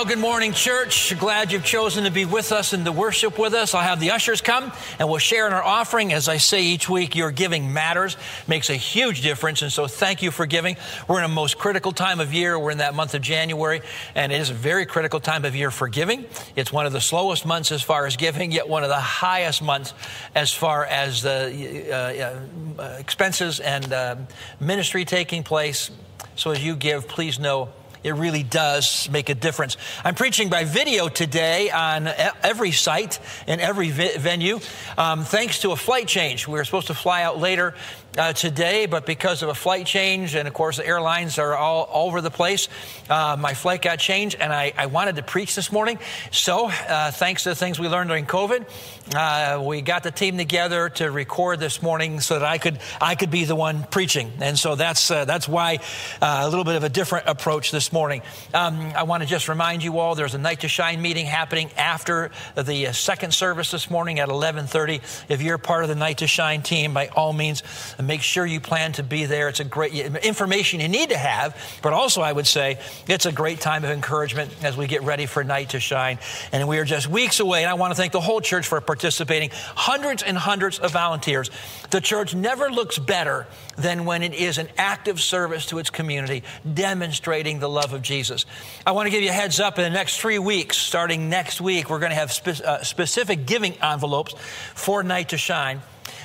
Well, good morning, church. Glad you've chosen to be with us and to worship with us. I'll have the ushers come and we'll share in our offering. As I say each week, your giving matters, makes a huge difference. And so thank you for giving. We're in a most critical time of year. We're in that month of January, and it is a very critical time of year for giving. It's one of the slowest months as far as giving, yet one of the highest months as far as the uh, uh, expenses and uh, ministry taking place. So as you give, please know it really does make a difference. I'm preaching by video today on every site and every vi- venue, um, thanks to a flight change. We were supposed to fly out later uh, today, but because of a flight change, and of course the airlines are all, over the place, uh, my flight got changed, and I, I, wanted to preach this morning. So, uh, thanks to the things we learned during COVID, uh, we got the team together to record this morning so that I could I could be the one preaching, and so that's uh, that's why uh, a little bit of a different approach this morning. Um, I want to just remind you all there's a Night to Shine meeting happening after the second service this morning at 11:30. If you're part of the Night to Shine team, by all means make sure you plan to be there. It's a great information you need to have, but also I would say it's a great time of encouragement as we get ready for night to shine. And we are just weeks away, and I want to thank the whole church for participating. Hundreds and hundreds of volunteers. The church never looks better than when it is an active service to its community, demonstrating the love of Jesus. I want to give you a heads up in the next three weeks, starting next week, we're going to have spe- uh, specific giving envelopes for Night to Shine.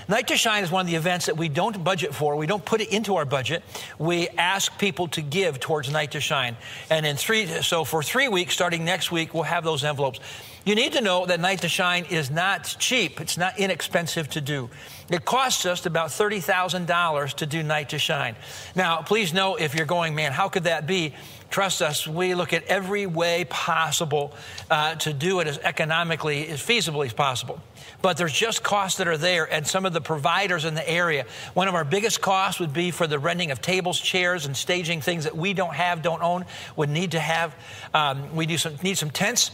Night to Shine is one of the events that we don't budget for. We don't put it into our budget. We ask people to give towards Night to Shine. And in three, so for three weeks, starting next week, we'll have those envelopes. You need to know that Night to Shine is not cheap. It's not inexpensive to do. It costs us about $30,000 to do Night to Shine. Now, please know if you're going, man, how could that be? Trust us, we look at every way possible uh, to do it as economically, as feasibly as possible but there's just costs that are there. And some of the providers in the area, one of our biggest costs would be for the renting of tables, chairs, and staging things that we don't have, don't own, would need to have. Um, we do some, need some tents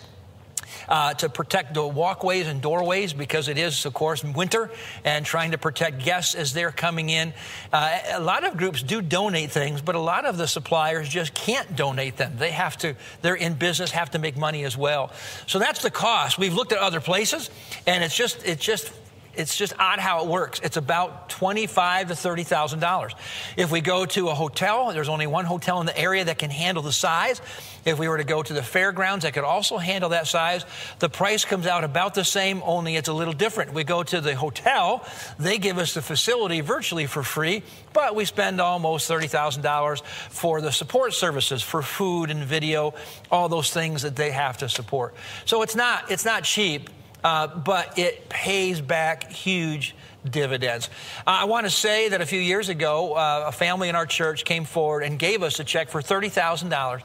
uh, to protect the walkways and doorways because it is, of course, winter and trying to protect guests as they're coming in. Uh, a lot of groups do donate things, but a lot of the suppliers just can't donate them. They have to, they're in business, have to make money as well. So that's the cost. We've looked at other places and it's just, it's just it's just odd how it works. It's about twenty-five to thirty thousand dollars. If we go to a hotel, there's only one hotel in the area that can handle the size. If we were to go to the fairgrounds, that could also handle that size. The price comes out about the same, only it's a little different. We go to the hotel, they give us the facility virtually for free, but we spend almost thirty thousand dollars for the support services, for food and video, all those things that they have to support. So it's not it's not cheap uh, but it pays back huge dividends. Uh, I want to say that a few years ago, uh, a family in our church came forward and gave us a check for $30,000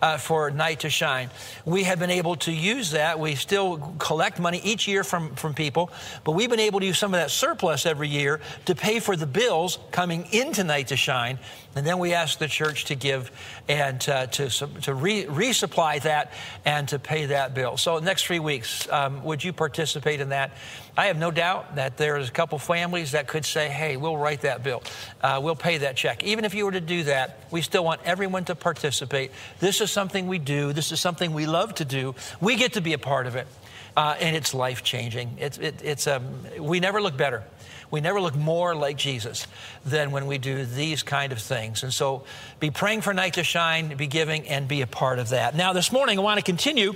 uh, for Night to Shine. We have been able to use that. We still collect money each year from, from people, but we've been able to use some of that surplus every year to pay for the bills coming into Night to Shine. And then we ask the church to give and uh, to, to re- resupply that and to pay that bill. So, next three weeks, um, would you participate in that? I have no doubt that there's a couple families that could say, hey, we'll write that bill, uh, we'll pay that check. Even if you were to do that, we still want everyone to participate. This is something we do, this is something we love to do. We get to be a part of it, uh, and it's life changing. It's, it, it's, um, we never look better. We never look more like Jesus than when we do these kind of things. And so be praying for night to shine, be giving, and be a part of that. Now, this morning, I want to continue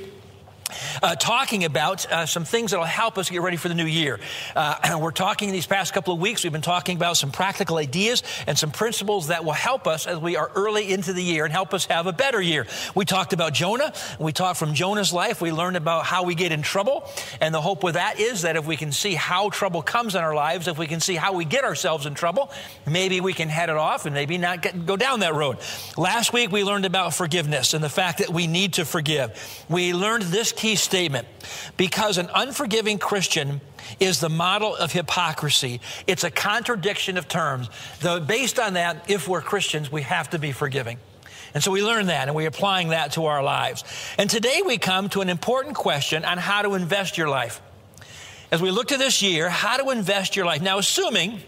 uh, talking about uh, some things that will help us get ready for the new year. Uh, we're talking these past couple of weeks, we've been talking about some practical ideas and some principles that will help us as we are early into the year and help us have a better year. We talked about Jonah. We talked from Jonah's life. We learned about how we get in trouble. And the hope with that is that if we can see how trouble comes in our lives, if we can see how we get ourselves in trouble, maybe we can head it off and maybe not get, go down that road. Last week, we learned about forgiveness and the fact that we need to forgive. We learned this key statement because an unforgiving Christian is the model of hypocrisy. It's a contradiction of terms. Though based on that, if we're Christians, we have to be forgiving. And so we learn that and we're applying that to our lives. And today we come to an important question on how to invest your life. As we look to this year, how to invest your life. Now, assuming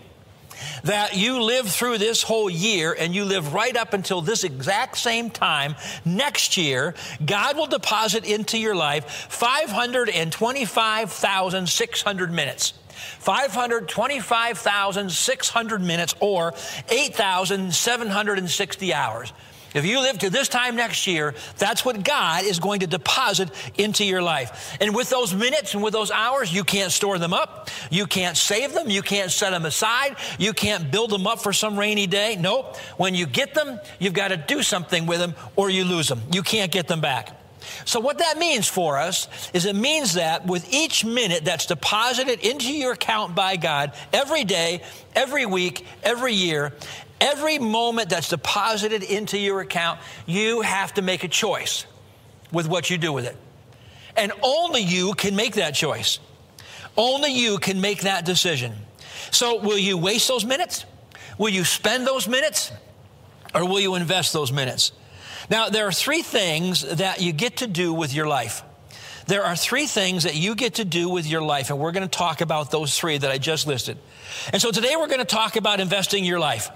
that you live through this whole year and you live right up until this exact same time next year, God will deposit into your life 525,600 minutes. 525,600 minutes or 8,760 hours. If you live to this time next year, that's what God is going to deposit into your life. And with those minutes and with those hours, you can't store them up. You can't save them. You can't set them aside. You can't build them up for some rainy day. Nope. When you get them, you've got to do something with them or you lose them. You can't get them back. So, what that means for us is it means that with each minute that's deposited into your account by God every day, every week, every year, Every moment that's deposited into your account, you have to make a choice with what you do with it. And only you can make that choice. Only you can make that decision. So, will you waste those minutes? Will you spend those minutes? Or will you invest those minutes? Now, there are three things that you get to do with your life. There are three things that you get to do with your life, and we're going to talk about those three that I just listed. And so today we're going to talk about investing your life.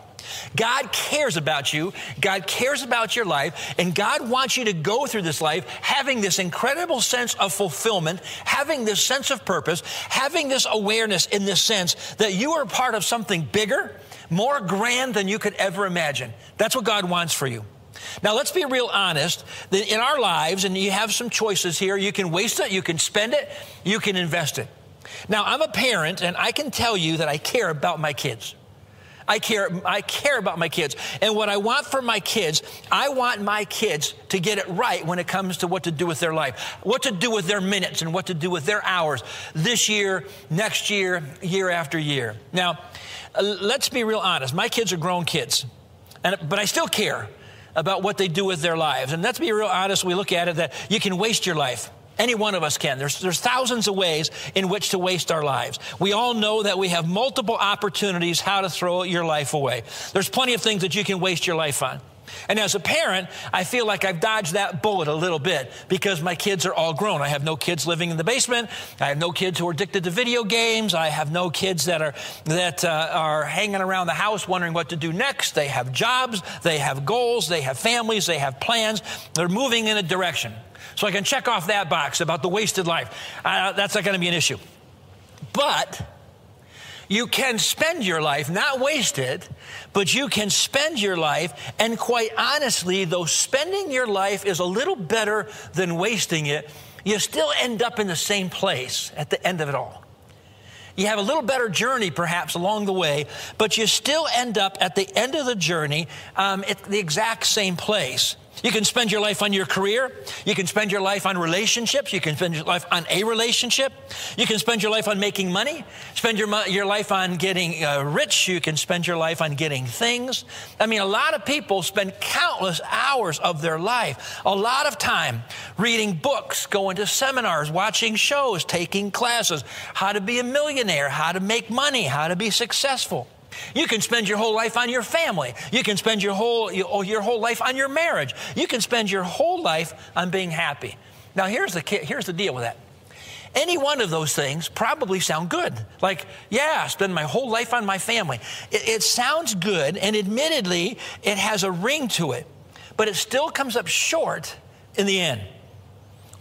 God cares about you. God cares about your life. And God wants you to go through this life having this incredible sense of fulfillment, having this sense of purpose, having this awareness in this sense that you are part of something bigger, more grand than you could ever imagine. That's what God wants for you. Now, let's be real honest in our lives, and you have some choices here, you can waste it, you can spend it, you can invest it. Now, I'm a parent, and I can tell you that I care about my kids. I care, I care about my kids. And what I want for my kids, I want my kids to get it right when it comes to what to do with their life, what to do with their minutes and what to do with their hours this year, next year, year after year. Now, uh, let's be real honest. My kids are grown kids, and, but I still care about what they do with their lives. And let's be real honest, we look at it that you can waste your life. Any one of us can. There's, there's thousands of ways in which to waste our lives. We all know that we have multiple opportunities how to throw your life away. There's plenty of things that you can waste your life on. And as a parent, I feel like I've dodged that bullet a little bit because my kids are all grown. I have no kids living in the basement. I have no kids who are addicted to video games. I have no kids that are that uh, are hanging around the house wondering what to do next. They have jobs, they have goals, they have families, they have plans. They're moving in a direction. So I can check off that box about the wasted life. Uh, that's not going to be an issue. But you can spend your life, not waste it, but you can spend your life. And quite honestly, though spending your life is a little better than wasting it, you still end up in the same place at the end of it all. You have a little better journey, perhaps, along the way, but you still end up at the end of the journey um, at the exact same place. You can spend your life on your career. You can spend your life on relationships. You can spend your life on a relationship. You can spend your life on making money. Spend your, your life on getting uh, rich. You can spend your life on getting things. I mean, a lot of people spend countless hours of their life, a lot of time reading books, going to seminars, watching shows, taking classes, how to be a millionaire, how to make money, how to be successful. You can spend your whole life on your family. You can spend your whole, your whole life on your marriage. You can spend your whole life on being happy. Now, here's the, here's the deal with that. Any one of those things probably sound good. Like, yeah, spend my whole life on my family. It, it sounds good, and admittedly, it has a ring to it, but it still comes up short in the end.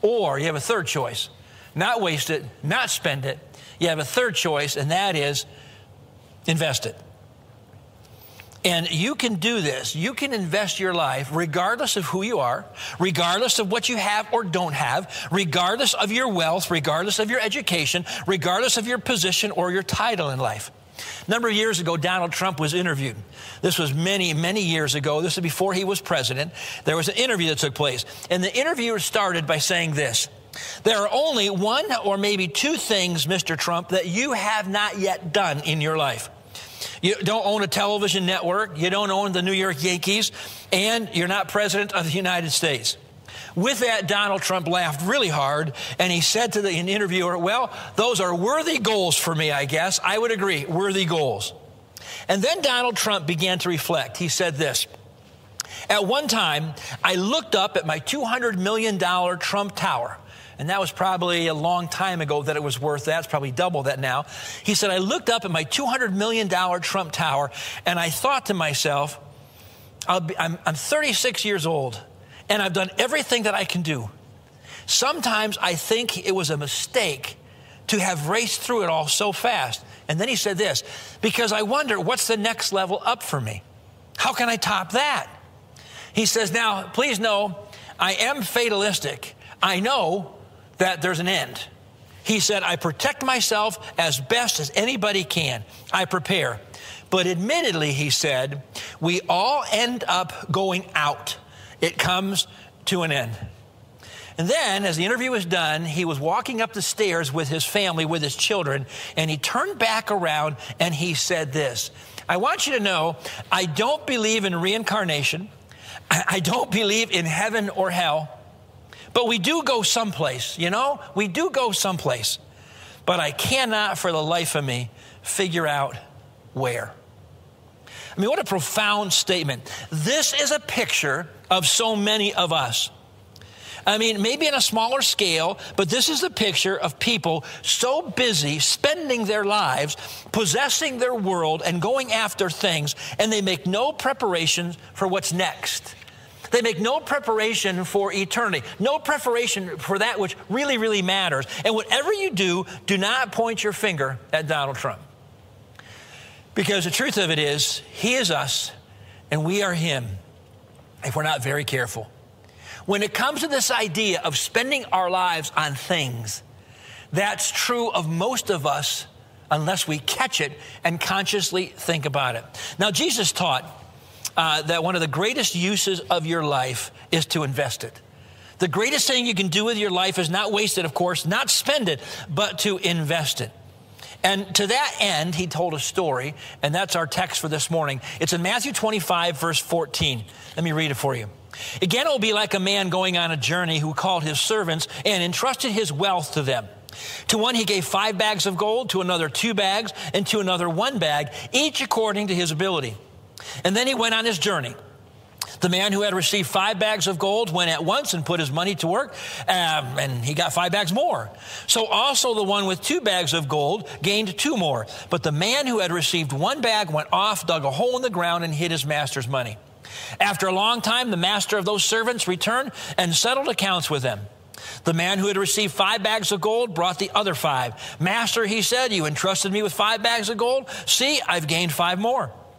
Or you have a third choice not waste it, not spend it. You have a third choice, and that is invest it. And you can do this. You can invest your life regardless of who you are, regardless of what you have or don't have, regardless of your wealth, regardless of your education, regardless of your position or your title in life. A number of years ago, Donald Trump was interviewed. This was many, many years ago. This was before he was president. There was an interview that took place. And the interviewer started by saying this There are only one or maybe two things, Mr. Trump, that you have not yet done in your life. You don't own a television network. You don't own the New York Yankees. And you're not president of the United States. With that, Donald Trump laughed really hard and he said to the interviewer, Well, those are worthy goals for me, I guess. I would agree, worthy goals. And then Donald Trump began to reflect. He said this At one time, I looked up at my $200 million Trump Tower. And that was probably a long time ago that it was worth that. It's probably double that now. He said, I looked up at my $200 million Trump Tower and I thought to myself, be, I'm, I'm 36 years old and I've done everything that I can do. Sometimes I think it was a mistake to have raced through it all so fast. And then he said this because I wonder what's the next level up for me? How can I top that? He says, Now, please know, I am fatalistic. I know that there's an end. He said, I protect myself as best as anybody can. I prepare. But admittedly, he said, we all end up going out. It comes to an end. And then, as the interview was done, he was walking up the stairs with his family, with his children, and he turned back around and he said this I want you to know I don't believe in reincarnation, I don't believe in heaven or hell, but we do go someplace, you know? We do go someplace. But I cannot for the life of me figure out where. I mean, what a profound statement. This is a picture of so many of us. I mean, maybe in a smaller scale, but this is a picture of people so busy spending their lives, possessing their world, and going after things, and they make no preparation for what's next. They make no preparation for eternity, no preparation for that which really, really matters. And whatever you do, do not point your finger at Donald Trump. Because the truth of it is, he is us and we are him if we're not very careful. When it comes to this idea of spending our lives on things, that's true of most of us unless we catch it and consciously think about it. Now, Jesus taught uh, that one of the greatest uses of your life is to invest it. The greatest thing you can do with your life is not waste it, of course, not spend it, but to invest it. And to that end, he told a story, and that's our text for this morning. It's in Matthew 25, verse 14. Let me read it for you. Again, it will be like a man going on a journey who called his servants and entrusted his wealth to them. To one he gave five bags of gold, to another two bags, and to another one bag, each according to his ability. And then he went on his journey. The man who had received five bags of gold went at once and put his money to work, um, and he got five bags more. So also the one with two bags of gold gained two more. But the man who had received one bag went off, dug a hole in the ground, and hid his master's money. After a long time, the master of those servants returned and settled accounts with them. The man who had received five bags of gold brought the other five. Master, he said, you entrusted me with five bags of gold. See, I've gained five more.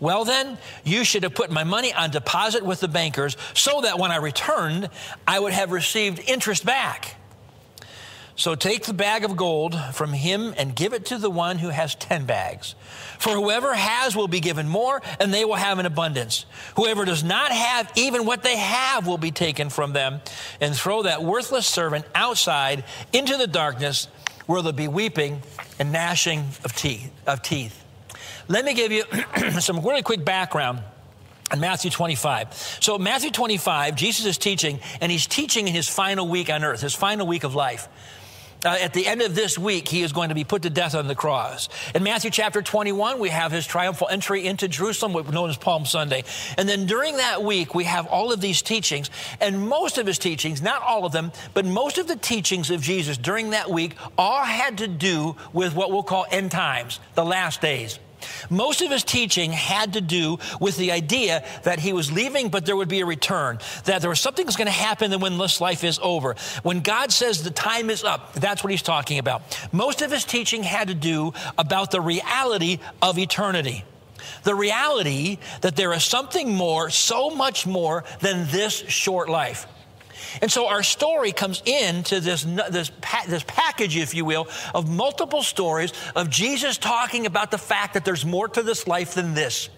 Well, then, you should have put my money on deposit with the bankers so that when I returned, I would have received interest back. So take the bag of gold from him and give it to the one who has 10 bags. For whoever has will be given more, and they will have an abundance. Whoever does not have, even what they have will be taken from them. And throw that worthless servant outside into the darkness where there'll be weeping and gnashing of teeth. Of teeth. Let me give you some really quick background in Matthew 25. So, Matthew 25, Jesus is teaching, and he's teaching in his final week on earth, his final week of life. Uh, at the end of this week, he is going to be put to death on the cross. In Matthew chapter 21, we have his triumphal entry into Jerusalem, known as Palm Sunday. And then during that week, we have all of these teachings. And most of his teachings, not all of them, but most of the teachings of Jesus during that week all had to do with what we'll call end times, the last days. Most of his teaching had to do with the idea that he was leaving, but there would be a return, that there was something that's going to happen when this life is over. When God says the time is up, that's what he's talking about. Most of his teaching had to do about the reality of eternity. The reality that there is something more, so much more than this short life. And so our story comes into this, this, this package, if you will, of multiple stories of Jesus talking about the fact that there's more to this life than this.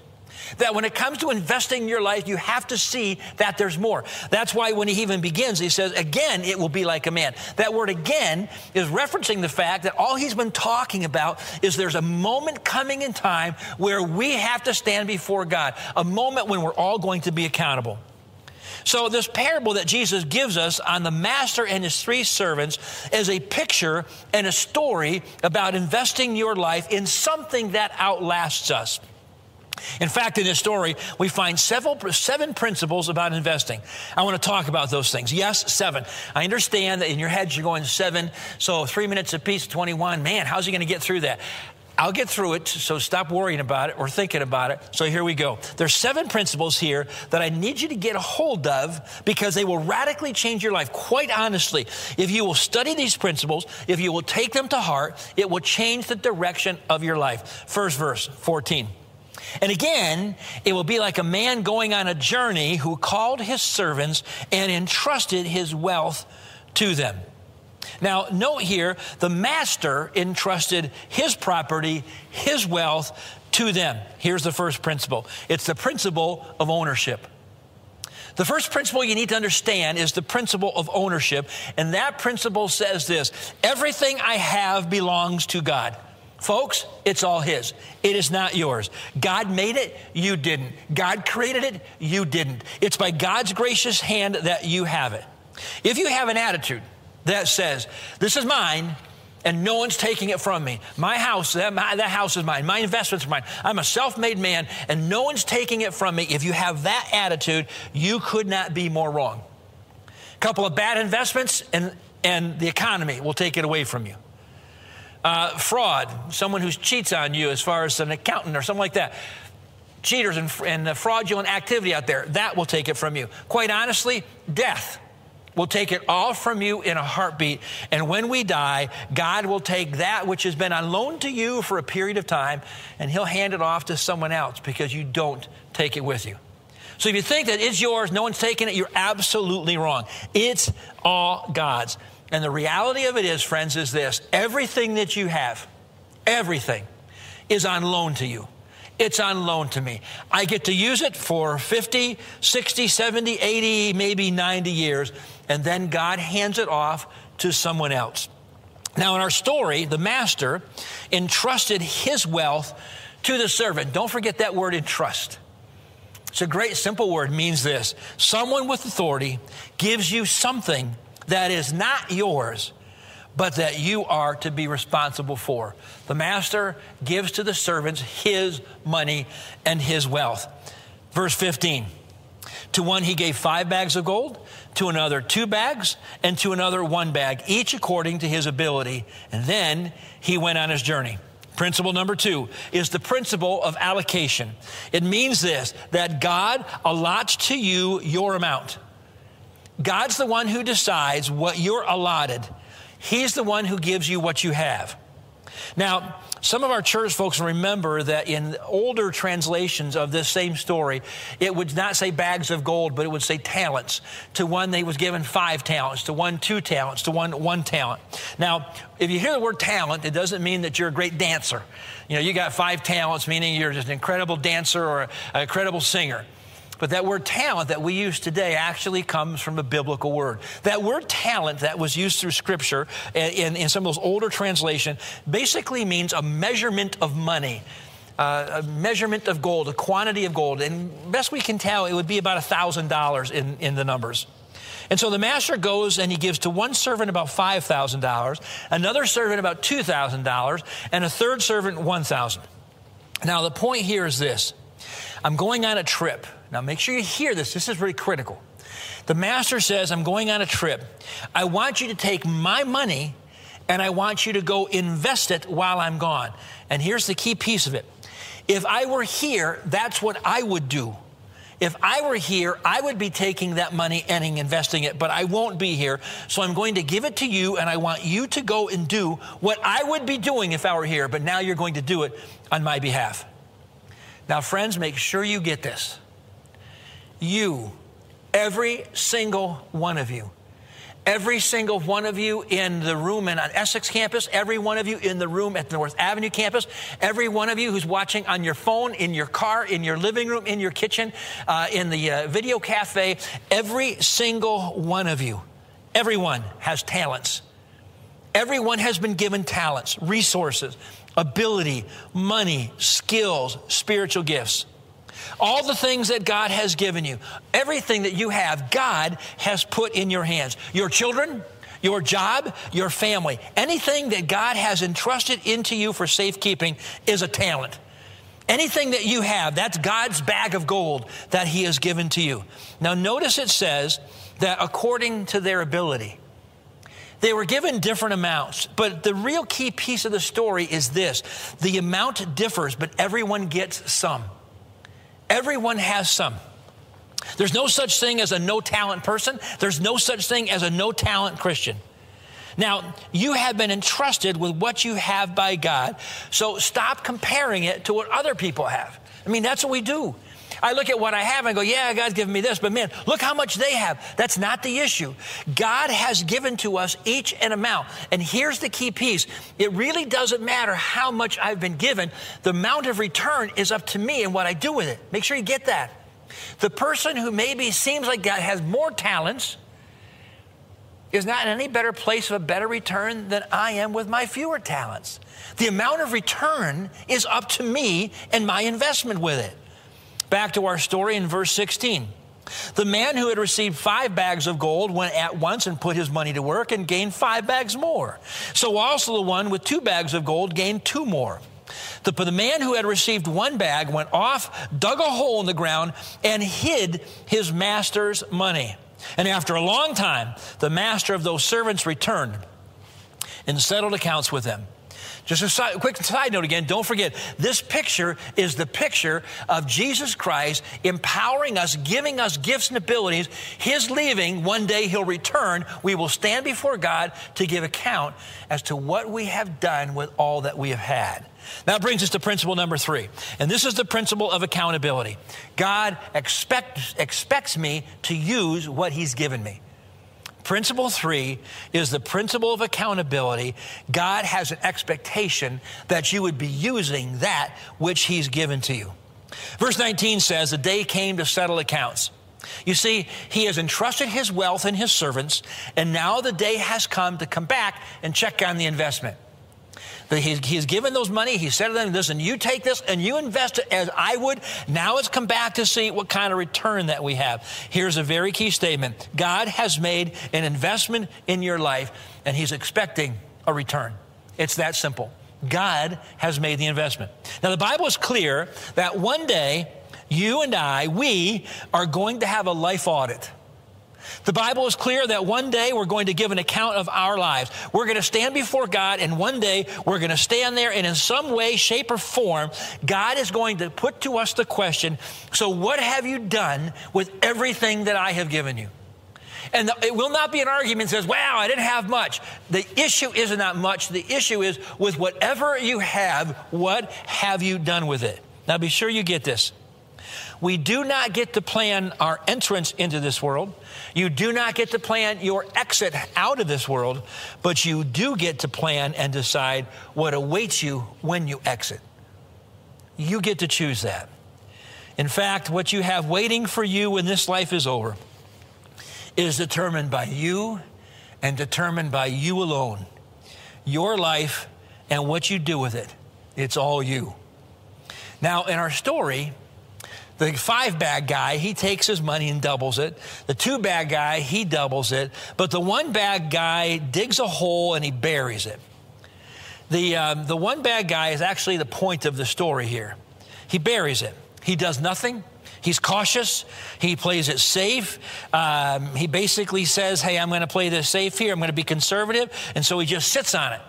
That when it comes to investing your life, you have to see that there's more. That's why when he even begins, he says, again, it will be like a man. That word again is referencing the fact that all he's been talking about is there's a moment coming in time where we have to stand before God, a moment when we're all going to be accountable. So, this parable that Jesus gives us on the master and his three servants is a picture and a story about investing your life in something that outlasts us. In fact, in this story, we find several, seven principles about investing. I want to talk about those things. Yes, seven. I understand that in your heads you're going seven, so three minutes apiece, 21. Man, how's he going to get through that? I'll get through it, so stop worrying about it or thinking about it. So here we go. There's seven principles here that I need you to get a hold of because they will radically change your life. Quite honestly, if you will study these principles, if you will take them to heart, it will change the direction of your life. First verse, 14. And again, it will be like a man going on a journey who called his servants and entrusted his wealth to them. Now, note here, the master entrusted his property, his wealth to them. Here's the first principle it's the principle of ownership. The first principle you need to understand is the principle of ownership, and that principle says this everything I have belongs to God. Folks, it's all His. It is not yours. God made it, you didn't. God created it, you didn't. It's by God's gracious hand that you have it. If you have an attitude, that says, This is mine, and no one's taking it from me. My house, that, my, that house is mine. My investments are mine. I'm a self made man, and no one's taking it from me. If you have that attitude, you could not be more wrong. A couple of bad investments, and, and the economy will take it away from you. Uh, fraud, someone who cheats on you as far as an accountant or something like that. Cheaters and, and fraudulent activity out there, that will take it from you. Quite honestly, death will take it all from you in a heartbeat. And when we die, God will take that which has been on loan to you for a period of time and He'll hand it off to someone else because you don't take it with you. So if you think that it's yours, no one's taking it, you're absolutely wrong. It's all God's. And the reality of it is, friends, is this everything that you have, everything is on loan to you it's on loan to me. I get to use it for 50, 60, 70, 80, maybe 90 years, and then God hands it off to someone else. Now, in our story, the master entrusted his wealth to the servant. Don't forget that word entrust. It's a great simple word, means this someone with authority gives you something that is not yours but that you are to be responsible for. The master gives to the servants his money and his wealth. Verse 15 To one he gave five bags of gold, to another two bags, and to another one bag, each according to his ability. And then he went on his journey. Principle number two is the principle of allocation. It means this that God allots to you your amount. God's the one who decides what you're allotted. He's the one who gives you what you have. Now, some of our church folks remember that in older translations of this same story, it would not say bags of gold, but it would say talents. To one, they was given five talents. To one, two talents. To one, one talent. Now, if you hear the word talent, it doesn't mean that you're a great dancer. You know, you got five talents, meaning you're just an incredible dancer or a, incredible singer. But that word talent that we use today actually comes from a biblical word. That word talent that was used through Scripture in, in some of those older translations basically means a measurement of money. Uh, a measurement of gold, a quantity of gold. And best we can tell, it would be about $1,000 in, in the numbers. And so the master goes and he gives to one servant about $5,000, another servant about $2,000, and a third servant 1000 Now, the point here is this I'm going on a trip. Now, make sure you hear this. This is really critical. The master says, I'm going on a trip. I want you to take my money and I want you to go invest it while I'm gone. And here's the key piece of it If I were here, that's what I would do. If I were here, I would be taking that money and investing it, but I won't be here. So I'm going to give it to you, and I want you to go and do what I would be doing if I were here, but now you're going to do it on my behalf. Now, friends, make sure you get this. You, every single one of you, Every single one of you in the room and on Essex campus, every one of you in the room at the North Avenue campus, every one of you who's watching on your phone, in your car, in your living room, in your kitchen, uh, in the uh, video cafe, every single one of you, everyone has talents. Everyone has been given talents, resources, ability, money, skills, spiritual gifts. All the things that God has given you, everything that you have, God has put in your hands. Your children, your job, your family, anything that God has entrusted into you for safekeeping is a talent. Anything that you have, that's God's bag of gold that He has given to you. Now, notice it says that according to their ability, they were given different amounts, but the real key piece of the story is this the amount differs, but everyone gets some. Everyone has some. There's no such thing as a no talent person, there's no such thing as a no talent Christian. Now, you have been entrusted with what you have by God, so stop comparing it to what other people have. I mean, that's what we do. I look at what I have and go, yeah, God's given me this, but man, look how much they have. That's not the issue. God has given to us each an amount. And here's the key piece it really doesn't matter how much I've been given, the amount of return is up to me and what I do with it. Make sure you get that. The person who maybe seems like God has more talents is not in any better place of a better return than I am with my fewer talents. The amount of return is up to me and my investment with it. Back to our story in verse 16. The man who had received five bags of gold went at once and put his money to work and gained five bags more. So also the one with two bags of gold gained two more. The, the man who had received one bag went off, dug a hole in the ground, and hid his master's money. And after a long time, the master of those servants returned and settled accounts with them. Just a side, quick side note again don't forget, this picture is the picture of Jesus Christ empowering us, giving us gifts and abilities. His leaving, one day he'll return. We will stand before God to give account as to what we have done with all that we have had. That brings us to principle number three. And this is the principle of accountability. God expect, expects me to use what He's given me. Principle three is the principle of accountability. God has an expectation that you would be using that which He's given to you. Verse 19 says, The day came to settle accounts. You see, He has entrusted His wealth in His servants, and now the day has come to come back and check on the investment. He's, he's given those money. He said to them, listen, you take this and you invest it as I would. Now it's come back to see what kind of return that we have. Here's a very key statement. God has made an investment in your life and he's expecting a return. It's that simple. God has made the investment. Now the Bible is clear that one day you and I, we are going to have a life audit. The Bible is clear that one day we're going to give an account of our lives. We're going to stand before God, and one day we're going to stand there, and in some way, shape, or form, God is going to put to us the question So, what have you done with everything that I have given you? And it will not be an argument that says, wow, I didn't have much. The issue isn't that much. The issue is with whatever you have, what have you done with it? Now be sure you get this. We do not get to plan our entrance into this world. You do not get to plan your exit out of this world, but you do get to plan and decide what awaits you when you exit. You get to choose that. In fact, what you have waiting for you when this life is over is determined by you and determined by you alone. Your life and what you do with it, it's all you. Now, in our story, the five bag guy, he takes his money and doubles it. The two bag guy, he doubles it. But the one bag guy digs a hole and he buries it. The, um, the one bad guy is actually the point of the story here. He buries it, he does nothing. He's cautious. He plays it safe. Um, he basically says, Hey, I'm going to play this safe here. I'm going to be conservative. And so he just sits on it.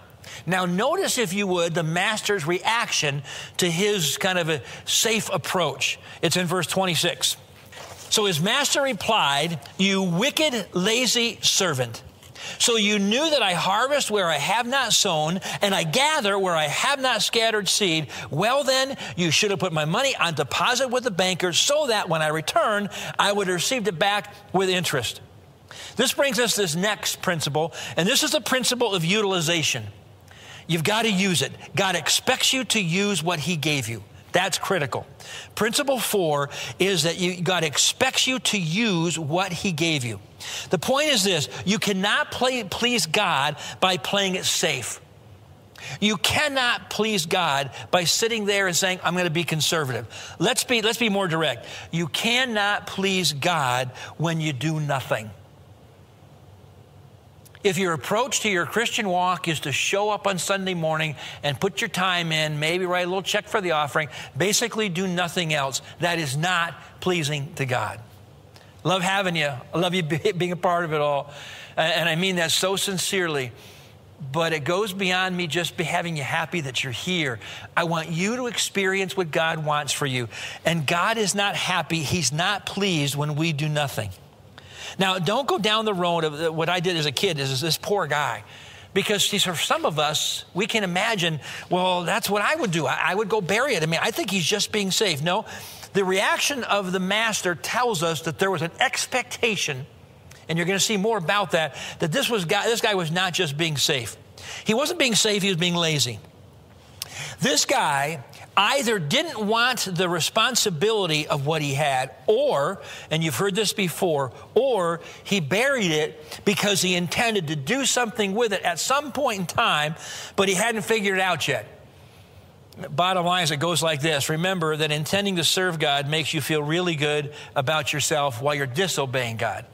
Now, notice, if you would, the master's reaction to his kind of a safe approach. It's in verse 26. So his master replied, You wicked, lazy servant. So you knew that I harvest where I have not sown, and I gather where I have not scattered seed. Well, then, you should have put my money on deposit with the bankers so that when I return, I would have received it back with interest. This brings us this next principle, and this is the principle of utilization. You've got to use it. God expects you to use what He gave you. That's critical. Principle four is that you, God expects you to use what He gave you. The point is this you cannot play, please God by playing it safe. You cannot please God by sitting there and saying, I'm going to be conservative. Let's be, let's be more direct. You cannot please God when you do nothing. If your approach to your Christian walk is to show up on Sunday morning and put your time in, maybe write a little check for the offering, basically do nothing else, that is not pleasing to God. Love having you. I love you being a part of it all. And I mean that so sincerely. But it goes beyond me just having you happy that you're here. I want you to experience what God wants for you. And God is not happy, He's not pleased when we do nothing. Now, don't go down the road of what I did as a kid is this poor guy. Because see, for some of us, we can imagine, well, that's what I would do. I, would go bury it. I mean, I think he's just being safe. No, the reaction of the master tells us that there was an expectation, and you're going to see more about that, that this, was guy, this guy was not just being safe. He wasn't being safe, he was being lazy. This guy either didn't want the responsibility of what he had, or, and you've heard this before, or he buried it because he intended to do something with it at some point in time, but he hadn't figured it out yet. Bottom line is, it goes like this Remember that intending to serve God makes you feel really good about yourself while you're disobeying God.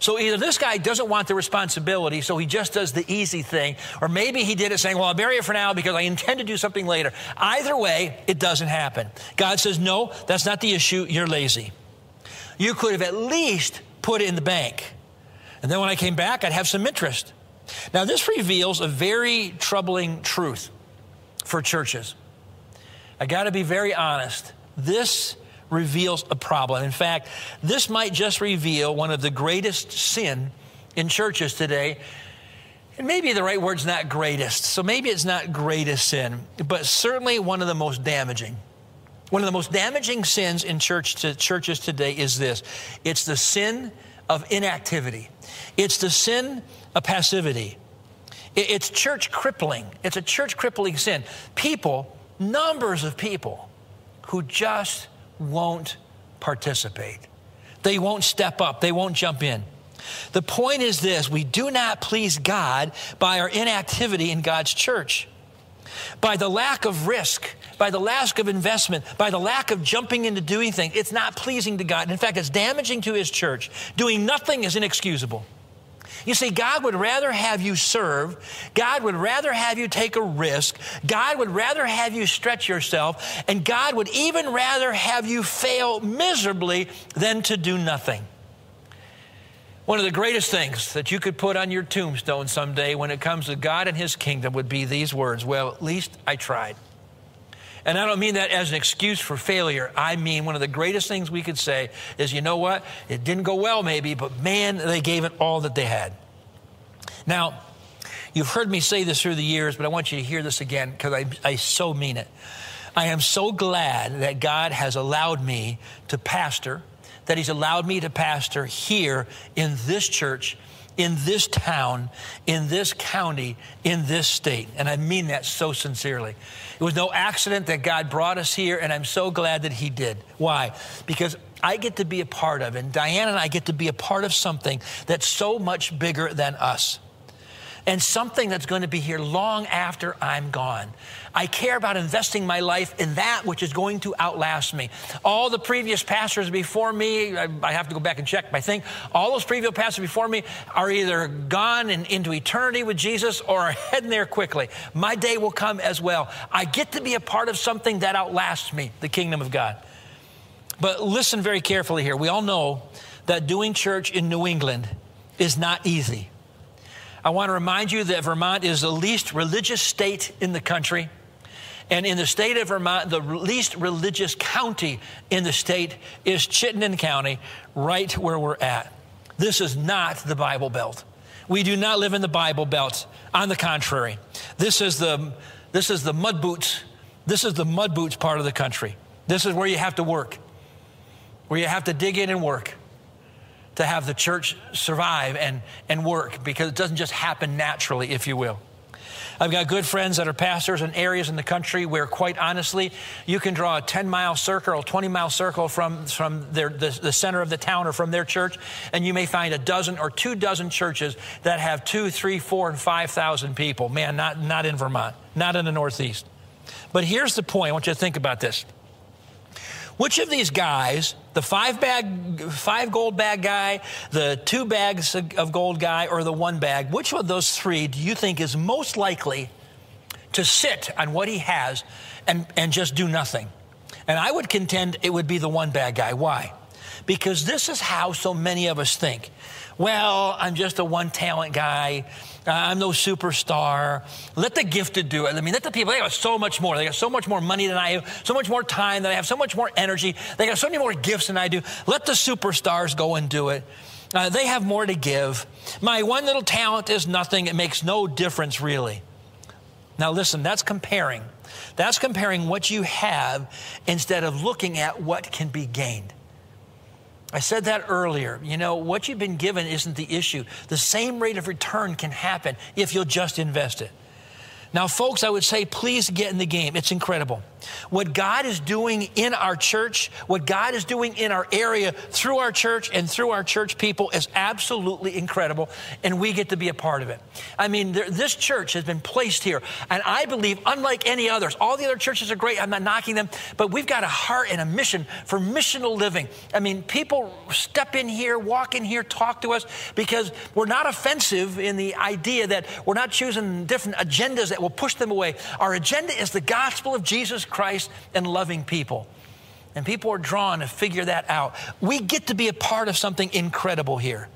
So either this guy doesn't want the responsibility, so he just does the easy thing, or maybe he did it saying, Well, I'll bury it for now because I intend to do something later. Either way, it doesn't happen. God says, No, that's not the issue. You're lazy. You could have at least put it in the bank. And then when I came back, I'd have some interest. Now, this reveals a very troubling truth for churches. I got to be very honest. This reveals a problem. In fact, this might just reveal one of the greatest sin in churches today. And maybe the right word's not greatest. So maybe it's not greatest sin, but certainly one of the most damaging. One of the most damaging sins in church to churches today is this. It's the sin of inactivity. It's the sin of passivity. It's church crippling. It's a church crippling sin. People, numbers of people who just won't participate. They won't step up, they won't jump in. The point is this we do not please God by our inactivity in God's church. By the lack of risk, by the lack of investment, by the lack of jumping into doing things, it's not pleasing to God. In fact, it's damaging to His church. Doing nothing is inexcusable. You see, God would rather have you serve. God would rather have you take a risk. God would rather have you stretch yourself. And God would even rather have you fail miserably than to do nothing. One of the greatest things that you could put on your tombstone someday when it comes to God and His kingdom would be these words Well, at least I tried. And I don't mean that as an excuse for failure. I mean, one of the greatest things we could say is, you know what? It didn't go well, maybe, but man, they gave it all that they had. Now, you've heard me say this through the years, but I want you to hear this again because I, I so mean it. I am so glad that God has allowed me to pastor, that He's allowed me to pastor here in this church in this town, in this county, in this state. And I mean that so sincerely. It was no accident that God brought us here, and I'm so glad that He did. Why? Because I get to be a part of, and Diane and I get to be a part of something that's so much bigger than us and something that's going to be here long after I'm gone. I care about investing my life in that which is going to outlast me. All the previous pastors before me, I, have to go back and check, but I think all those previous pastors before me are either gone and into eternity with Jesus or are heading there quickly. My day will come as well. I get to be a part of something that outlasts me, the kingdom of God. But listen very carefully here. We all know that doing church in New England is not easy. I want to remind you that Vermont is the least religious state in the country. And in the state of Vermont, the least religious county in the state is Chittenden County, right where we're at. This is not the Bible Belt. We do not live in the Bible Belt. On the contrary, this is the, this is the mud boots. This is the mud boots part of the country. This is where you have to work, where you have to dig in and work to have the church survive and, and work because it doesn't just happen naturally, if you will. I've got good friends that are pastors in areas in the country where, quite honestly, you can draw a 10 mile circle, 20 mile circle from, from their, the, the center of the town or from their church, and you may find a dozen or two dozen churches that have two, three, four, and 5,000 people. Man, not, not in Vermont, not in the Northeast. But here's the point I want you to think about this. Which of these guys, the five bag, five gold bag guy, the two bags of gold guy, or the one bag, which of those three do you think is most likely to sit on what he has and, and just do nothing? And I would contend it would be the one bag guy. Why? Because this is how so many of us think. Well, I'm just a one talent guy. I'm no superstar. Let the gifted do it. I mean, let the people, they got so much more. They got so much more money than I have, so much more time than I have, so much more energy. They got so many more gifts than I do. Let the superstars go and do it. Uh, they have more to give. My one little talent is nothing. It makes no difference, really. Now, listen, that's comparing. That's comparing what you have instead of looking at what can be gained. I said that earlier. You know, what you've been given isn't the issue. The same rate of return can happen if you'll just invest it. Now, folks, I would say please get in the game. It's incredible. What God is doing in our church, what God is doing in our area through our church and through our church people is absolutely incredible, and we get to be a part of it. I mean, there, this church has been placed here, and I believe, unlike any others, all the other churches are great. I'm not knocking them, but we've got a heart and a mission for missional living. I mean, people step in here, walk in here, talk to us because we're not offensive in the idea that we're not choosing different agendas that that will push them away. Our agenda is the gospel of Jesus Christ and loving people. And people are drawn to figure that out. We get to be a part of something incredible here.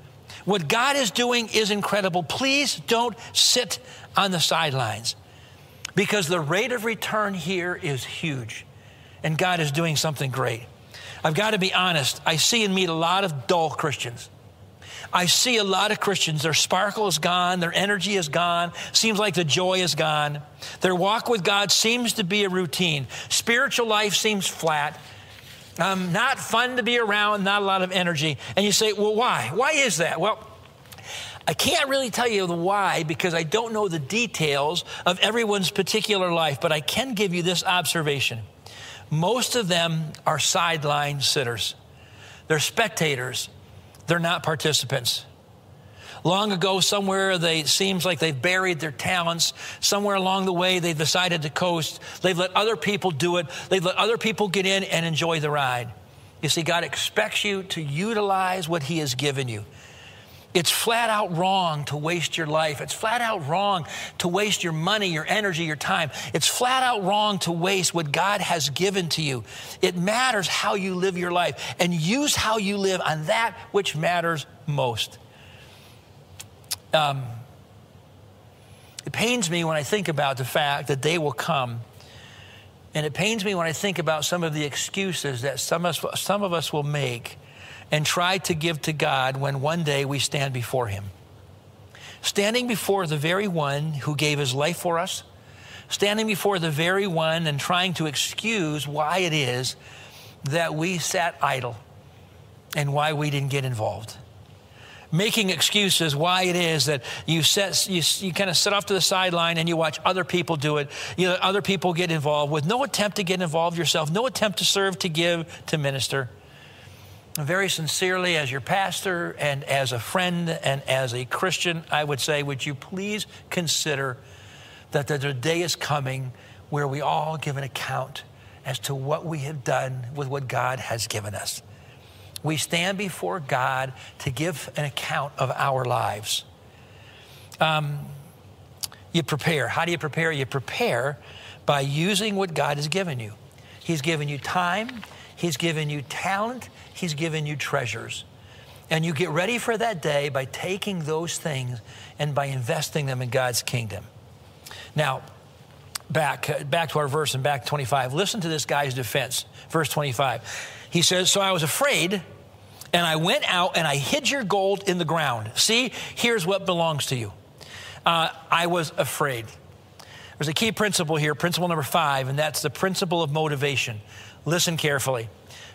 What God is doing is incredible. Please don't sit on the sidelines because the rate of return here is huge. And God is doing something great. I've got to be honest, I see and meet a lot of dull Christians. I see a lot of Christians, their sparkle is gone, their energy is gone, seems like the joy is gone. Their walk with God seems to be a routine. Spiritual life seems flat. Um, not fun to be around, not a lot of energy. And you say, well, why? Why is that? Well, I can't really tell you the why because I don't know the details of everyone's particular life, but I can give you this observation. Most of them are sideline sitters, they're spectators. They're not participants. Long ago, somewhere they seems like they've buried their talents. Somewhere along the way, they've decided to coast. They've let other people do it. They've let other people get in and enjoy the ride. You see, God expects you to utilize what He has given you. It's flat out wrong to waste your life. It's flat out wrong to waste your money, your energy, your time. It's flat out wrong to waste what God has given to you. It matters how you live your life and use how you live on that which matters most. Um, it pains me when I think about the fact that they will come. And it pains me when I think about some of the excuses that some of us, some of us will make and try to give to God when one day we stand before Him. Standing before the very one who gave His life for us, standing before the very one and trying to excuse why it is that we sat idle and why we didn't get involved. Making excuses why it is that you set you, you kind of sit off to the sideline and you watch other people do it. You other people get involved with no attempt to get involved yourself, no attempt to serve, to give, to minister very sincerely, as your pastor and as a friend and as a Christian, I would say, would you please consider that the day is coming where we all give an account as to what we have done with what God has given us. We stand before God to give an account of our lives. Um, you prepare. How do you prepare? You prepare by using what God has given you. He's given you time, He's given you talent, He's given you treasures. And you get ready for that day by taking those things and by investing them in God's kingdom. Now, back, back to our verse and back 25. Listen to this guy's defense. Verse 25. He says, So I was afraid, and I went out and I hid your gold in the ground. See, here's what belongs to you. Uh, I was afraid. There's a key principle here, principle number five, and that's the principle of motivation. Listen carefully.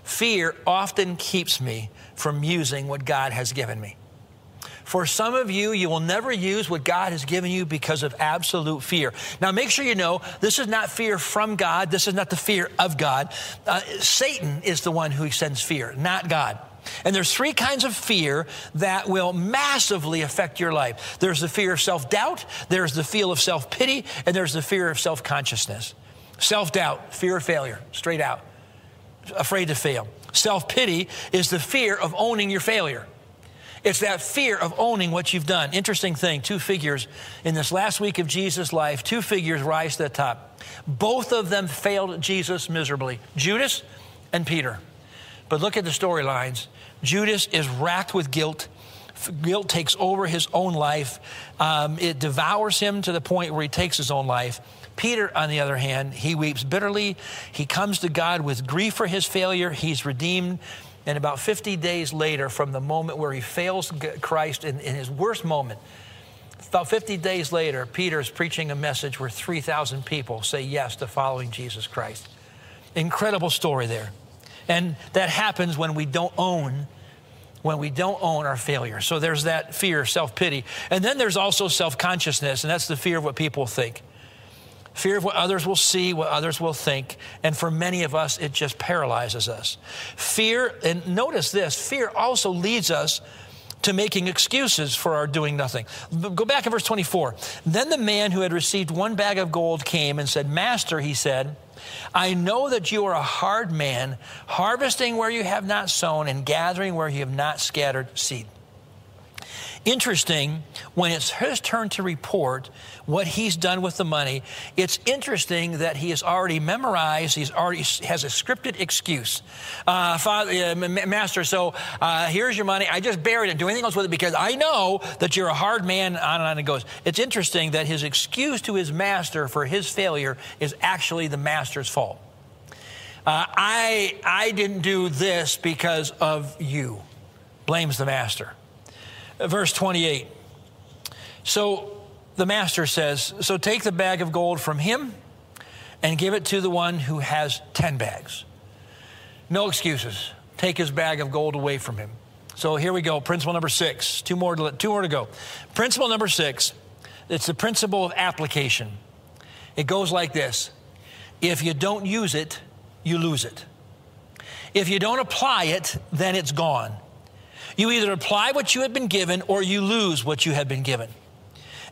Fear often keeps me from using what God has given me. For some of you, you will never use what God has given you because of absolute fear. Now, make sure you know this is not fear from God. This is not the fear of God. Uh, Satan is the one who sends fear, not God. And there's three kinds of fear that will massively affect your life. There's the fear of self-doubt, there's the fear of self-pity, and there's the fear of self-consciousness. Self-doubt, fear of failure, straight out. Afraid to fail. Self-pity is the fear of owning your failure. It's that fear of owning what you've done. Interesting thing two figures in this last week of Jesus' life, two figures rise to the top. Both of them failed Jesus miserably Judas and Peter. But look at the storylines. Judas is racked with guilt. Guilt takes over his own life. Um, it devours him to the point where he takes his own life. Peter, on the other hand, he weeps bitterly. He comes to God with grief for his failure. He's redeemed and about 50 days later, from the moment where he fails Christ in, in his worst moment, about 50 days later, Peter is preaching a message where 3,000 people say yes to following Jesus Christ. Incredible story there. And that happens when we don't own when we don't own our failure. So there's that fear, self-pity. And then there's also self-consciousness, and that's the fear of what people think fear of what others will see, what others will think. And for many of us, it just paralyzes us. Fear, and notice this fear also leads us to making excuses for our doing nothing. Go back in verse 24. Then the man who had received one bag of gold came and said, Master, he said, I know that you are a hard man, harvesting where you have not sown and gathering where you have not scattered seed. Interesting, when it's his turn to report what he's done with the money, it's interesting that he has already memorized, he's already has a scripted excuse. Uh, Father, uh, Master, so uh, here's your money. I just buried it. Do anything else with it because I know that you're a hard man. On and on it goes. It's interesting that his excuse to his master for his failure is actually the master's fault. Uh, I, I didn't do this because of you. Blames the master verse 28. So the master says, So take the bag of gold from him and give it to the one who has 10 bags. No excuses. Take his bag of gold away from him. So here we go. Principle number six. Two more to, two more to go. Principle number six it's the principle of application. It goes like this If you don't use it, you lose it. If you don't apply it, then it's gone. You either apply what you have been given or you lose what you have been given.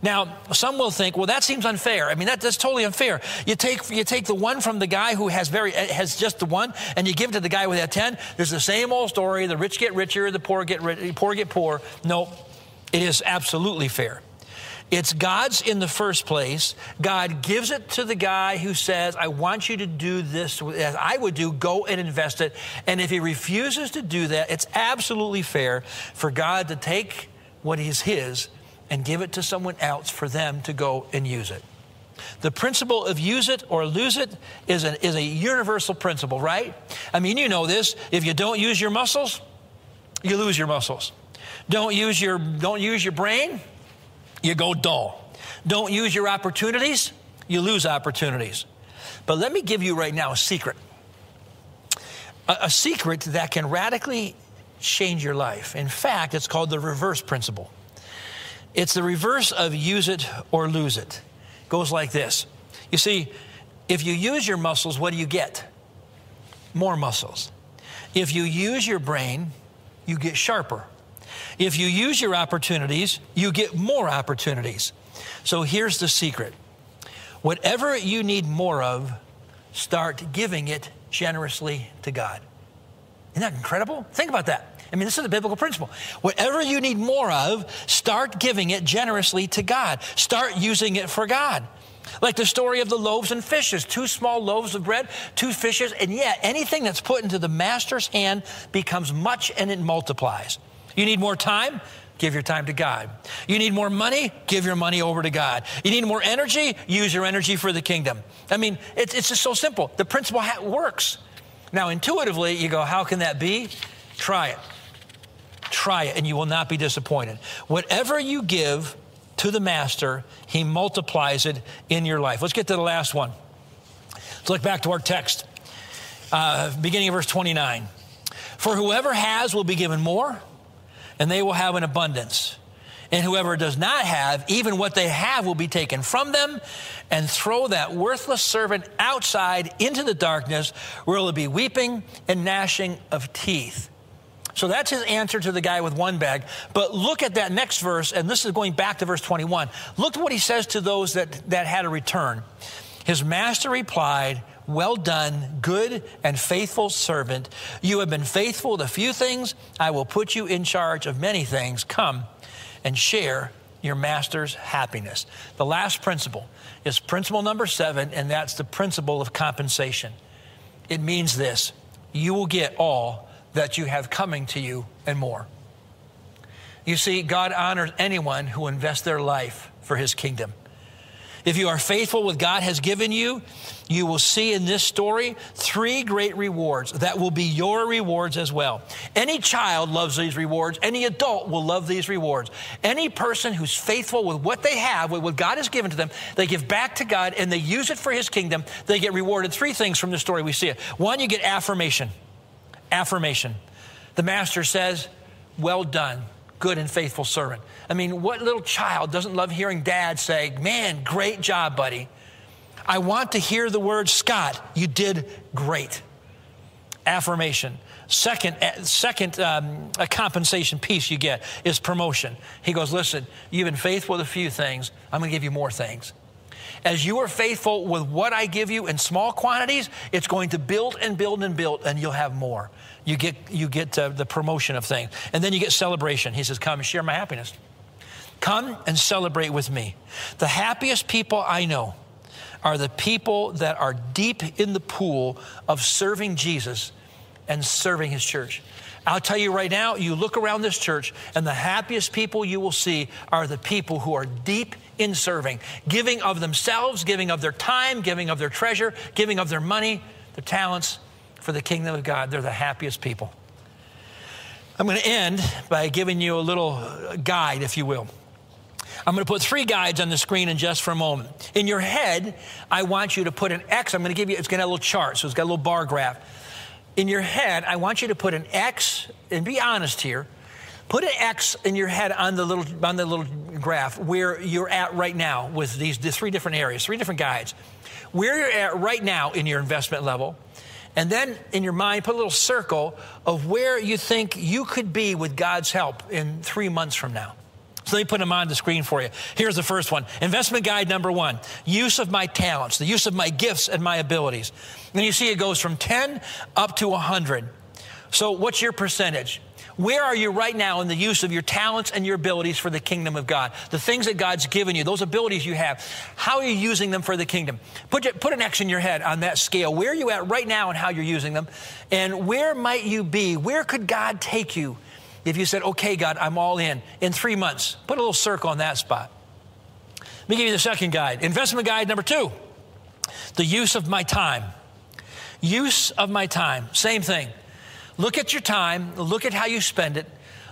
Now, some will think, well, that seems unfair. I mean, that, that's totally unfair. You take, you take the one from the guy who has, very, eh, has just the one, and you give it to the guy with that 10. There's the same old story. The rich get richer, the poor get, rich, poor, get poor. No, it is absolutely fair. It's God's in the first place. God gives it to the guy who says, I want you to do this as I would do, go and invest it. And if he refuses to do that, it's absolutely fair for God to take what is his and give it to someone else for them to go and use it. The principle of use it or lose it is, is a universal principle, right? I mean, you know this. If you don't use your muscles, you lose your muscles. Don't use your, don't use your brain, you go dull. Don't use your opportunities, you lose opportunities. But let me give you right now a secret a, a secret that can radically change your life. In fact, it's called the reverse principle. It's the reverse of use it or lose it. it goes like this. You see, if you use your muscles, what do you get? More muscles. If you use your brain, you get sharper. If you use your opportunities, you get more opportunities. So here's the secret whatever you need more of, start giving it generously to God. Isn't that incredible? Think about that. I mean, this is a biblical principle. Whatever you need more of, start giving it generously to God. Start using it for God. Like the story of the loaves and fishes two small loaves of bread, two fishes, and yet anything that's put into the master's hand becomes much and it multiplies. You need more time? Give your time to God. You need more money? Give your money over to God. You need more energy? Use your energy for the kingdom. I mean, it's, it's just so simple. The principle works. Now, intuitively, you go, how can that be? Try it. Try it, and you will not be disappointed. Whatever you give to the master, he multiplies it in your life. Let's get to the last one. Let's look back to our text, uh, beginning of verse 29. For whoever has will be given more, and they will have an abundance. And whoever does not have, even what they have will be taken from them, and throw that worthless servant outside into the darkness, where it will be weeping and gnashing of teeth. So that's his answer to the guy with one bag. But look at that next verse, and this is going back to verse 21. Look what he says to those that, that had a return. His master replied, Well done, good and faithful servant. You have been faithful with a few things. I will put you in charge of many things. Come and share your master's happiness. The last principle is principle number seven, and that's the principle of compensation. It means this you will get all that you have coming to you and more. You see, God honors anyone who invests their life for his kingdom. If you are faithful with God has given you, you will see in this story three great rewards that will be your rewards as well. Any child loves these rewards. Any adult will love these rewards. Any person who's faithful with what they have, with what God has given to them, they give back to God and they use it for His kingdom, they get rewarded. Three things from the story we see it. One, you get affirmation affirmation. The master says, Well done, good and faithful servant. I mean, what little child doesn't love hearing dad say, Man, great job, buddy? I want to hear the word, Scott, you did great. Affirmation. Second, eh, second um, a compensation piece you get is promotion. He goes, Listen, you've been faithful with a few things. I'm going to give you more things. As you are faithful with what I give you in small quantities, it's going to build and build and build, and you'll have more. You get, you get uh, the promotion of things. And then you get celebration. He says, Come share my happiness. Come and celebrate with me. The happiest people I know are the people that are deep in the pool of serving Jesus and serving his church. I'll tell you right now, you look around this church, and the happiest people you will see are the people who are deep in serving, giving of themselves, giving of their time, giving of their treasure, giving of their money, their talents for the kingdom of God. They're the happiest people. I'm going to end by giving you a little guide, if you will. I'm going to put three guides on the screen in just for a moment. In your head, I want you to put an X. I'm going to give you, it's going to have a little chart, so it's got a little bar graph. In your head, I want you to put an X, and be honest here, Put an X in your head on the little on the little graph where you're at right now with these, these three different areas, three different guides. Where you're at right now in your investment level, and then in your mind, put a little circle of where you think you could be with God's help in three months from now. So let me put them on the screen for you. Here's the first one Investment guide number one use of my talents, the use of my gifts and my abilities. And you see it goes from 10 up to 100. So, what's your percentage? Where are you right now in the use of your talents and your abilities for the kingdom of God? The things that God's given you, those abilities you have, how are you using them for the kingdom? Put, put an X in your head on that scale. Where are you at right now and how you're using them? And where might you be? Where could God take you if you said, okay, God, I'm all in in three months? Put a little circle on that spot. Let me give you the second guide. Investment guide number two the use of my time. Use of my time. Same thing. Look at your time, look at how you spend it,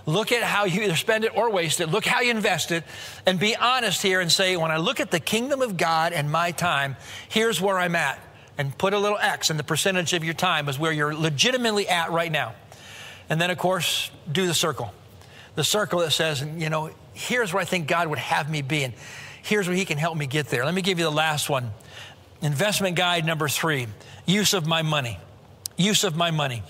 look at how you either spend it or waste it, look how you invest it, and be honest here and say, when I look at the kingdom of God and my time, here's where I'm at. And put a little X in the percentage of your time is where you're legitimately at right now. And then, of course, do the circle. The circle that says, you know, here's where I think God would have me be, and here's where He can help me get there. Let me give you the last one. Investment guide number three use of my money. Use of my money.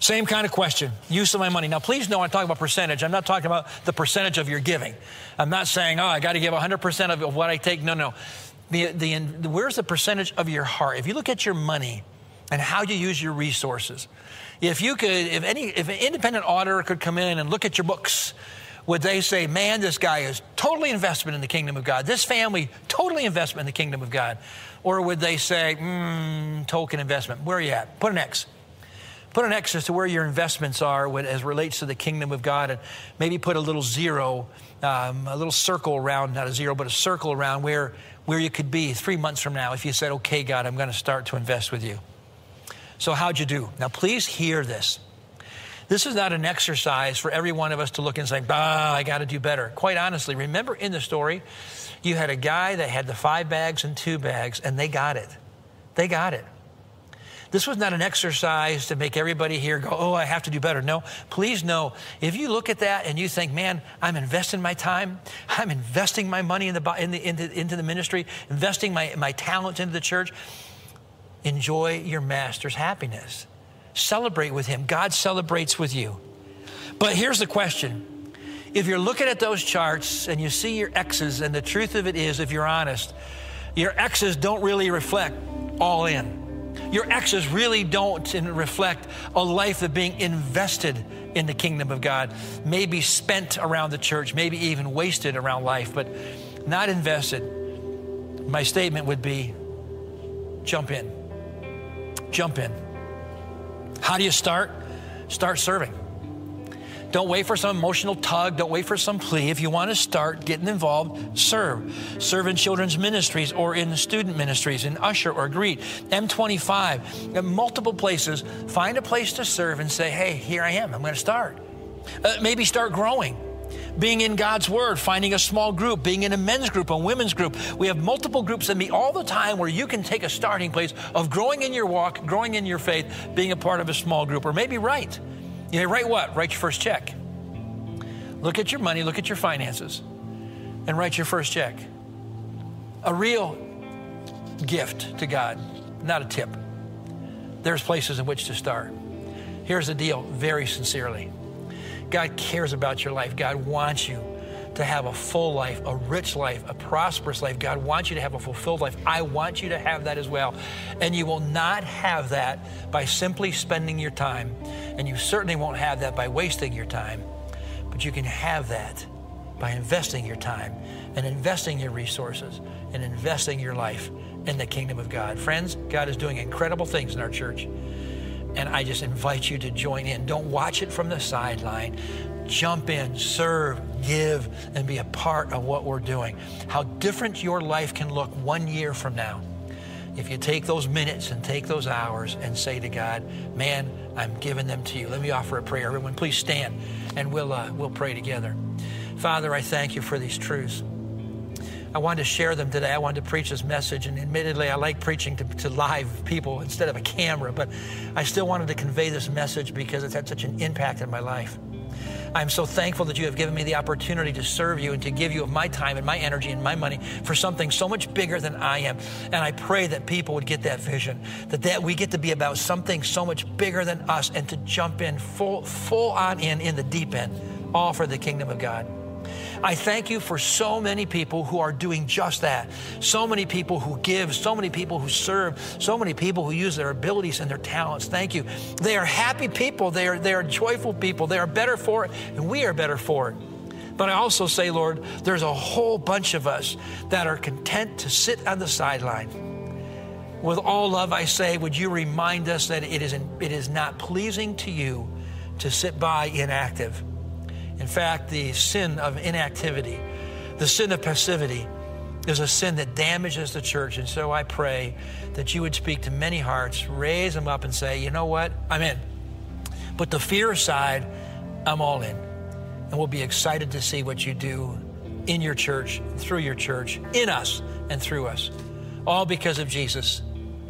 Same kind of question, use of my money. Now, please know I'm talking about percentage. I'm not talking about the percentage of your giving. I'm not saying, oh, I got to give 100% of what I take. No, no. The, the, where's the percentage of your heart? If you look at your money and how you use your resources, if you could, if any, if an independent auditor could come in and look at your books, would they say, man, this guy is totally investment in the kingdom of God? This family, totally investment in the kingdom of God? Or would they say, hmm, token investment? Where are you at? Put an X. Put an X as to where your investments are as relates to the kingdom of God, and maybe put a little zero, um, a little circle around, not a zero, but a circle around where, where you could be three months from now if you said, okay, God, I'm going to start to invest with you. So, how'd you do? Now, please hear this. This is not an exercise for every one of us to look and say, bah, I got to do better. Quite honestly, remember in the story, you had a guy that had the five bags and two bags, and they got it. They got it. This was not an exercise to make everybody here go, oh, I have to do better. No, please know, if you look at that and you think, man, I'm investing my time, I'm investing my money in the, in the, into, the ministry, investing my, my talent into the church, enjoy your master's happiness. Celebrate with him. God celebrates with you. But here's the question. If you're looking at those charts and you see your X's, and the truth of it is, if you're honest, your X's don't really reflect all in. Your X's really don't reflect a life of being invested in the kingdom of God, maybe spent around the church, maybe even wasted around life, but not invested. My statement would be jump in. Jump in. How do you start? Start serving. Don't wait for some emotional tug. Don't wait for some plea. If you want to start getting involved, serve. Serve in children's ministries or in student ministries, in usher or greet. M25, multiple places. Find a place to serve and say, hey, here I am. I'm going to start. Uh, maybe start growing being in God's Word, finding a small group, being in a men's group, a women's group. We have multiple groups that meet all the time where you can take a starting place of growing in your walk, growing in your faith, being a part of a small group, or maybe write. You know, write what? Write your first check. Look at your money, look at your finances, and write your first check. A real gift to God, not a tip. There's places in which to start. Here's the deal, very sincerely. God cares about your life. God wants you to have a full life, a rich life, a prosperous life. God wants you to have a fulfilled life. I want you to have that as well. And you will not have that by simply spending your time. And you certainly won't have that by wasting your time. But you can have that by investing your time and investing your resources and investing your life in the kingdom of God. Friends, God is doing incredible things in our church. And I just invite you to join in. Don't watch it from the sideline jump in, serve, give, and be a part of what we're doing. How different your life can look one year from now if you take those minutes and take those hours and say to God, Man, I'm giving them to you. Let me offer a prayer. Everyone, please stand and we'll, uh, we'll pray together. Father, I thank you for these truths. I wanted to share them today. I wanted to preach this message, and admittedly, I like preaching to, to, live people instead of a camera, but I still wanted to convey this message because it's had such an impact in my life. I'm so thankful that you have given me the opportunity to serve you and to give you of my time and my energy and my money for something so much bigger than I am. And I pray that people would get that vision, that, that we get to be about something so much bigger than us and to jump in full, full on in, in the deep end, all for the kingdom of God. I thank you for so many people who are doing just that. So many people who give, so many people who serve, so many people who use their abilities and their talents. Thank you. They are happy people, they are, they are joyful people, they are better for it, and we are better for it. But I also say, Lord, there's a whole bunch of us that are content to sit on the sideline. With all love, I say, would you remind us that it is, it is not pleasing to you to sit by inactive? In fact, the sin of inactivity, the sin of passivity, is a sin that damages the church. And so I pray that you would speak to many hearts, raise them up, and say, you know what? I'm in. Put the fear aside, I'm all in. And we'll be excited to see what you do in your church, through your church, in us, and through us. All because of Jesus.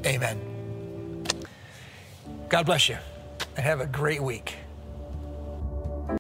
Amen. God bless you, and have a great week.